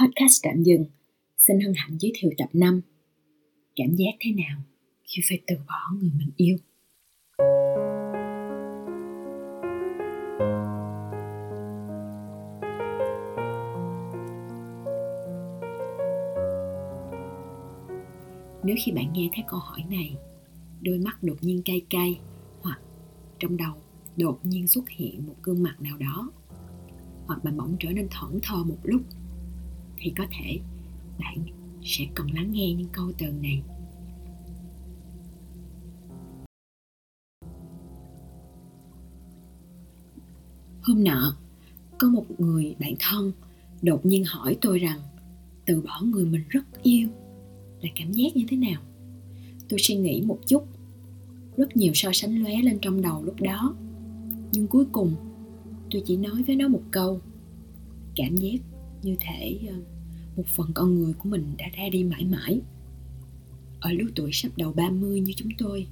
Podcast tạm dừng. Xin hân hạnh giới thiệu tập 5. Cảm giác thế nào khi phải từ bỏ người mình yêu? Nếu khi bạn nghe thấy câu hỏi này, đôi mắt đột nhiên cay cay hoặc trong đầu đột nhiên xuất hiện một gương mặt nào đó hoặc bạn bỗng trở nên thẫn thờ một lúc thì có thể bạn sẽ cần lắng nghe những câu từ này. Hôm nọ, có một người bạn thân đột nhiên hỏi tôi rằng, từ bỏ người mình rất yêu, là cảm giác như thế nào? Tôi suy nghĩ một chút, rất nhiều so sánh lóe lên trong đầu lúc đó. Nhưng cuối cùng, tôi chỉ nói với nó một câu, cảm giác như thể ờ, một phần con người của mình đã ra đi mãi mãi. Ở lứa tuổi sắp đầu 30 như chúng tôi,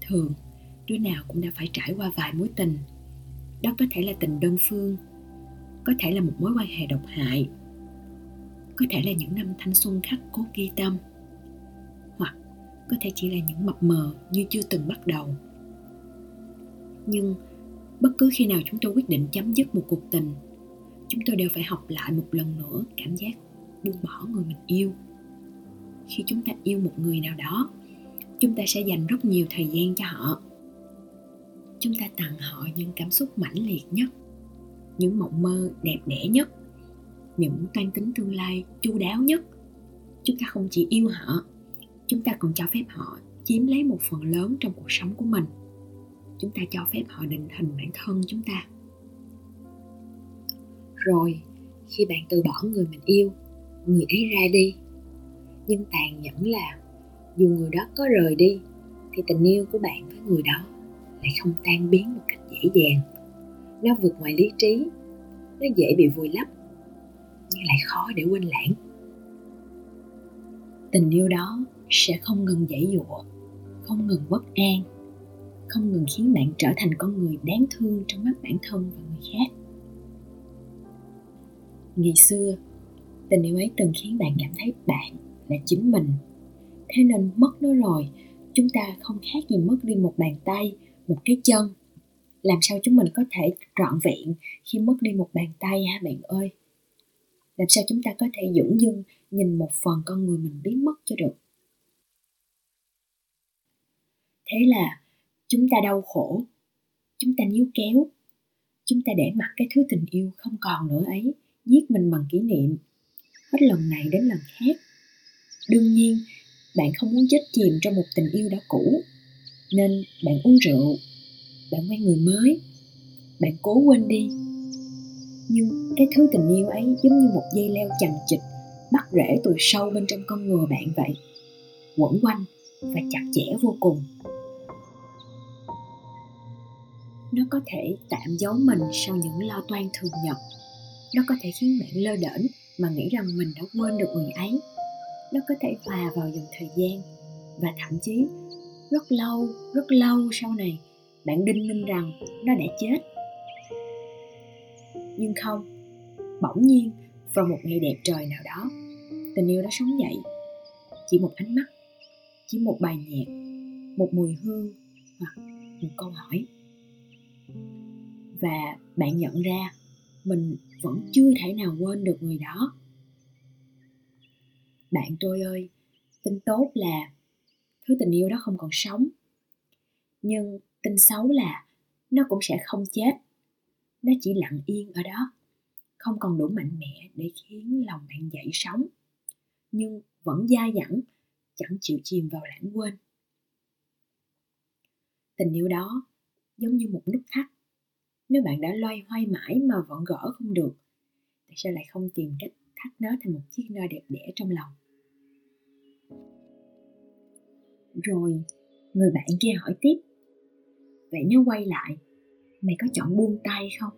thường đứa nào cũng đã phải trải qua vài mối tình. Đó có thể là tình đơn phương, có thể là một mối quan hệ độc hại, có thể là những năm thanh xuân khắc cốt ghi tâm, hoặc có thể chỉ là những mập mờ như chưa từng bắt đầu. Nhưng bất cứ khi nào chúng tôi quyết định chấm dứt một cuộc tình, chúng tôi đều phải học lại một lần nữa cảm giác buông bỏ người mình yêu. Khi chúng ta yêu một người nào đó, chúng ta sẽ dành rất nhiều thời gian cho họ. Chúng ta tặng họ những cảm xúc mãnh liệt nhất, những mộng mơ đẹp đẽ nhất, những toan tính tương lai chu đáo nhất. Chúng ta không chỉ yêu họ, chúng ta còn cho phép họ chiếm lấy một phần lớn trong cuộc sống của mình. Chúng ta cho phép họ định hình bản thân chúng ta. Rồi, khi bạn từ bỏ người mình yêu người ấy ra đi. Nhưng tàn nhẫn là, dù người đó có rời đi, thì tình yêu của bạn với người đó lại không tan biến một cách dễ dàng. Nó vượt ngoài lý trí, nó dễ bị vùi lấp, nhưng lại khó để quên lãng. Tình yêu đó sẽ không ngừng dãy dụa, không ngừng bất an, không ngừng khiến bạn trở thành con người đáng thương trong mắt bản thân và người khác. Ngày xưa tình yêu ấy từng khiến bạn cảm thấy bạn là chính mình. Thế nên mất nó rồi, chúng ta không khác gì mất đi một bàn tay, một cái chân. Làm sao chúng mình có thể trọn vẹn khi mất đi một bàn tay hả bạn ơi? Làm sao chúng ta có thể dũng dưng nhìn một phần con người mình biến mất cho được? Thế là chúng ta đau khổ, chúng ta níu kéo, chúng ta để mặc cái thứ tình yêu không còn nữa ấy giết mình bằng kỷ niệm hết lần này đến lần khác. Đương nhiên, bạn không muốn chết chìm trong một tình yêu đã cũ, nên bạn uống rượu, bạn quen người mới, bạn cố quên đi. Nhưng cái thứ tình yêu ấy giống như một dây leo chằng chịt bắt rễ từ sâu bên trong con người bạn vậy, quẩn quanh và chặt chẽ vô cùng. Nó có thể tạm giấu mình sau những lo toan thường nhật. Nó có thể khiến bạn lơ đễnh mà nghĩ rằng mình đã quên được người ấy. Nó có thể hòa vào dòng thời gian và thậm chí rất lâu rất lâu sau này, bạn đinh ninh rằng nó đã chết. Nhưng không, bỗng nhiên, vào một ngày đẹp trời nào đó, tình yêu đã sống dậy. Chỉ một ánh mắt, chỉ một bài nhạc, một mùi hương hoặc một câu hỏi. Và bạn nhận ra mình vẫn chưa thể nào quên được người đó. Bạn tôi ơi, tin tốt là thứ tình yêu đó không còn sống. Nhưng tin xấu là nó cũng sẽ không chết. Nó chỉ lặng yên ở đó, không còn đủ mạnh mẽ để khiến lòng bạn dậy sống nhưng vẫn dai dẳng, chẳng chịu chìm vào lãng quên. Tình yêu đó giống như một nút thắt nếu bạn đã loay hoay mãi mà vẫn gỡ không được, tại sao lại không tìm cách thắt nó thành một chiếc nơ đẹp đẽ trong lòng? Rồi, người bạn kia hỏi tiếp, vậy nếu quay lại, mày có chọn buông tay không?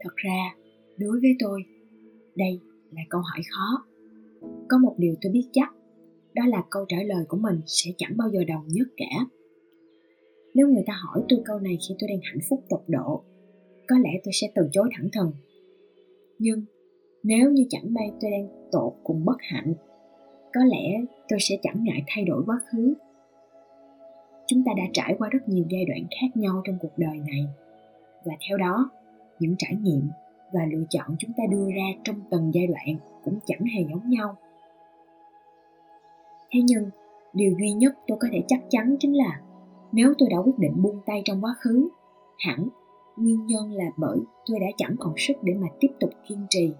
Thật ra, đối với tôi, đây là câu hỏi khó. Có một điều tôi biết chắc, đó là câu trả lời của mình sẽ chẳng bao giờ đồng nhất cả nếu người ta hỏi tôi câu này khi tôi đang hạnh phúc tột độ, có lẽ tôi sẽ từ chối thẳng thừng. Nhưng nếu như chẳng may tôi đang tột cùng bất hạnh, có lẽ tôi sẽ chẳng ngại thay đổi quá khứ. Chúng ta đã trải qua rất nhiều giai đoạn khác nhau trong cuộc đời này, và theo đó, những trải nghiệm và lựa chọn chúng ta đưa ra trong từng giai đoạn cũng chẳng hề giống nhau. Thế nhưng, điều duy nhất tôi có thể chắc chắn chính là nếu tôi đã quyết định buông tay trong quá khứ, hẳn nguyên nhân là bởi tôi đã chẳng còn sức để mà tiếp tục kiên trì.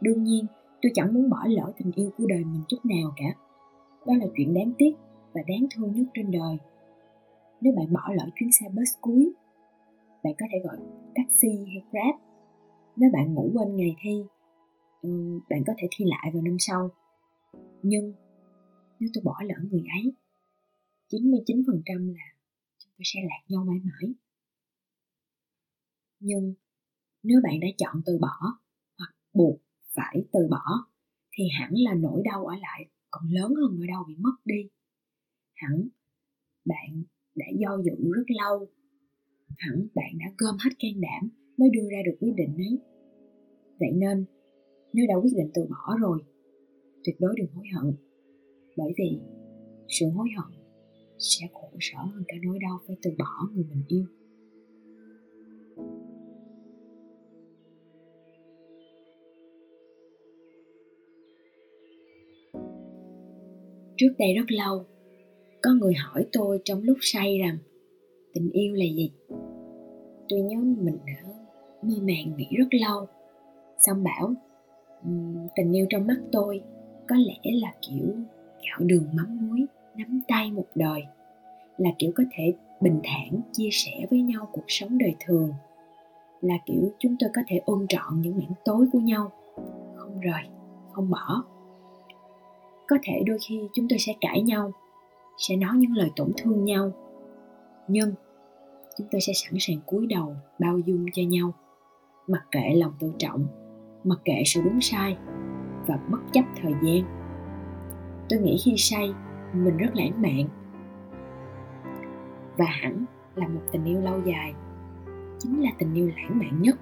Đương nhiên, tôi chẳng muốn bỏ lỡ tình yêu của đời mình chút nào cả. Đó là chuyện đáng tiếc và đáng thương nhất trên đời. Nếu bạn bỏ lỡ chuyến xe bus cuối, bạn có thể gọi taxi hay grab. Nếu bạn ngủ quên ngày thi ừ, bạn có thể thi lại vào năm sau. Nhưng nếu tôi bỏ lỡ người ấy 99% là chúng ta sẽ lạc nhau mãi mãi. Nhưng nếu bạn đã chọn từ bỏ hoặc buộc phải từ bỏ, thì hẳn là nỗi đau ở lại còn lớn hơn nỗi đau bị mất đi. Hẳn bạn đã do dự rất lâu. Hẳn bạn đã gom hết can đảm mới đưa ra được quyết định ấy. Vậy nên, nếu đã quyết định từ bỏ rồi, tuyệt đối đừng hối hận. Bởi vì sự hối hận sẽ khổ sở hơn cả nỗi đau phải từ bỏ người mình yêu. Trước đây rất lâu, có người hỏi tôi trong lúc say rằng tình yêu là gì. Tôi nhớ mình đã mơ màng nghĩ rất lâu, xong bảo tình yêu trong mắt tôi có lẽ là kiểu gạo đường mắm muối nắm tay một đời, là kiểu có thể bình thản chia sẻ với nhau cuộc sống đời thường, là kiểu chúng tôi có thể ôm trọn những mảng tối của nhau. Không rời, không bỏ. Có thể đôi khi chúng tôi sẽ cãi nhau, sẽ nói những lời tổn thương nhau, nhưng chúng tôi sẽ sẵn sàng cúi đầu bao dung cho nhau, mặc kệ lòng tôn trọng, mặc kệ sự đúng sai và bất chấp thời gian. Tôi nghĩ khi say mình rất lãng mạn. Và hẳn là một tình yêu lâu dài, chính là tình yêu lãng mạn nhất.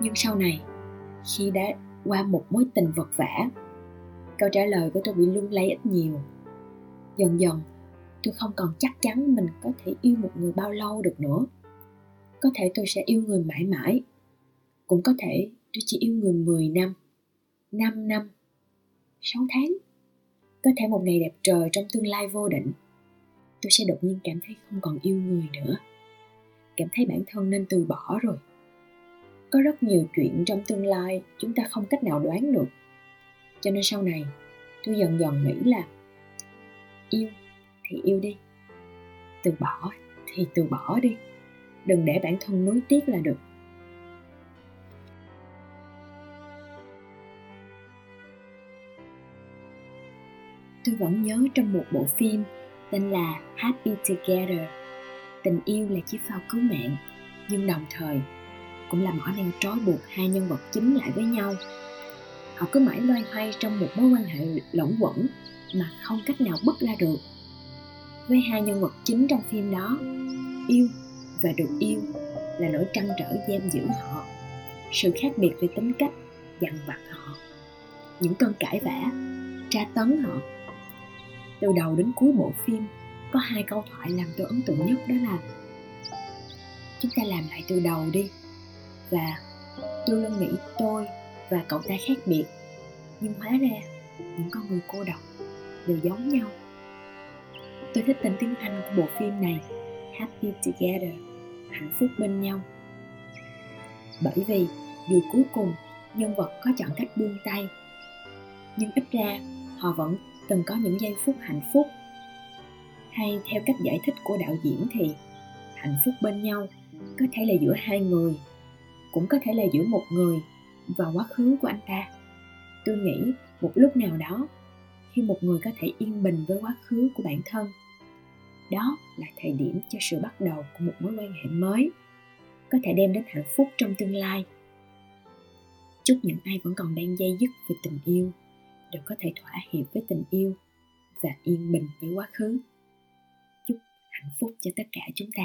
Nhưng sau này, khi đã qua một mối tình vật vả câu trả lời của tôi bị lung lay ít nhiều. Dần dần, tôi không còn chắc chắn mình có thể yêu một người bao lâu được nữa. Có thể tôi sẽ yêu người mãi mãi. Cũng có thể tôi chỉ yêu người 10 năm 5 năm 6 tháng có thể một ngày đẹp trời trong tương lai vô định. Tôi sẽ đột nhiên cảm thấy không còn yêu người nữa. Cảm thấy bản thân nên từ bỏ rồi. Có rất nhiều chuyện trong tương lai chúng ta không cách nào đoán được. Cho nên sau này, tôi dần dần nghĩ là yêu thì yêu đi, từ bỏ thì từ bỏ đi. Đừng để bản thân nuối tiếc là được. Tôi vẫn nhớ trong một bộ phim tên là Happy Together. Tình yêu là chiếc phao cứu mạng, nhưng đồng thời cũng là mỏ neo trói buộc hai nhân vật chính lại với nhau. Họ cứ mãi loay hoay trong một mối quan hệ lẫn quẩn mà không cách nào bứt ra được. Với hai nhân vật chính trong phim đó, yêu và được yêu là nỗi trăn trở giam giữ họ, sự khác biệt về tính cách, dằn vặt họ, những cơn cãi vã, tra tấn họ từ đầu đến cuối bộ phim, có hai câu thoại làm tôi ấn tượng nhất đó là, chúng ta làm lại từ đầu đi. Và tôi luôn nghĩ tôi và cậu ta khác biệt. Nhưng hóa ra, những con người cô độc đều giống nhau. Tôi thích tên tiếng anh của bộ phim này, happy together, hạnh phúc bên nhau. Bởi vì, dù cuối cùng nhân vật có chọn cách buông tay, nhưng ít ra họ vẫn từng có những giây phút hạnh phúc. Hay theo cách giải thích của đạo diễn thì, hạnh phúc bên nhau có thể là giữa hai người, cũng có thể là giữa một người và quá khứ của anh ta. Tôi nghĩ một lúc nào đó, khi một người có thể yên bình với quá khứ của bản thân, đó là thời điểm cho sự bắt đầu của một mối quan hệ mới, có thể đem đến hạnh phúc trong tương lai. Chúc những ai vẫn còn đang dây dứt về tình yêu đều có thể thỏa hiệp với tình yêu và yên bình với quá khứ. Chúc hạnh phúc cho tất cả chúng ta.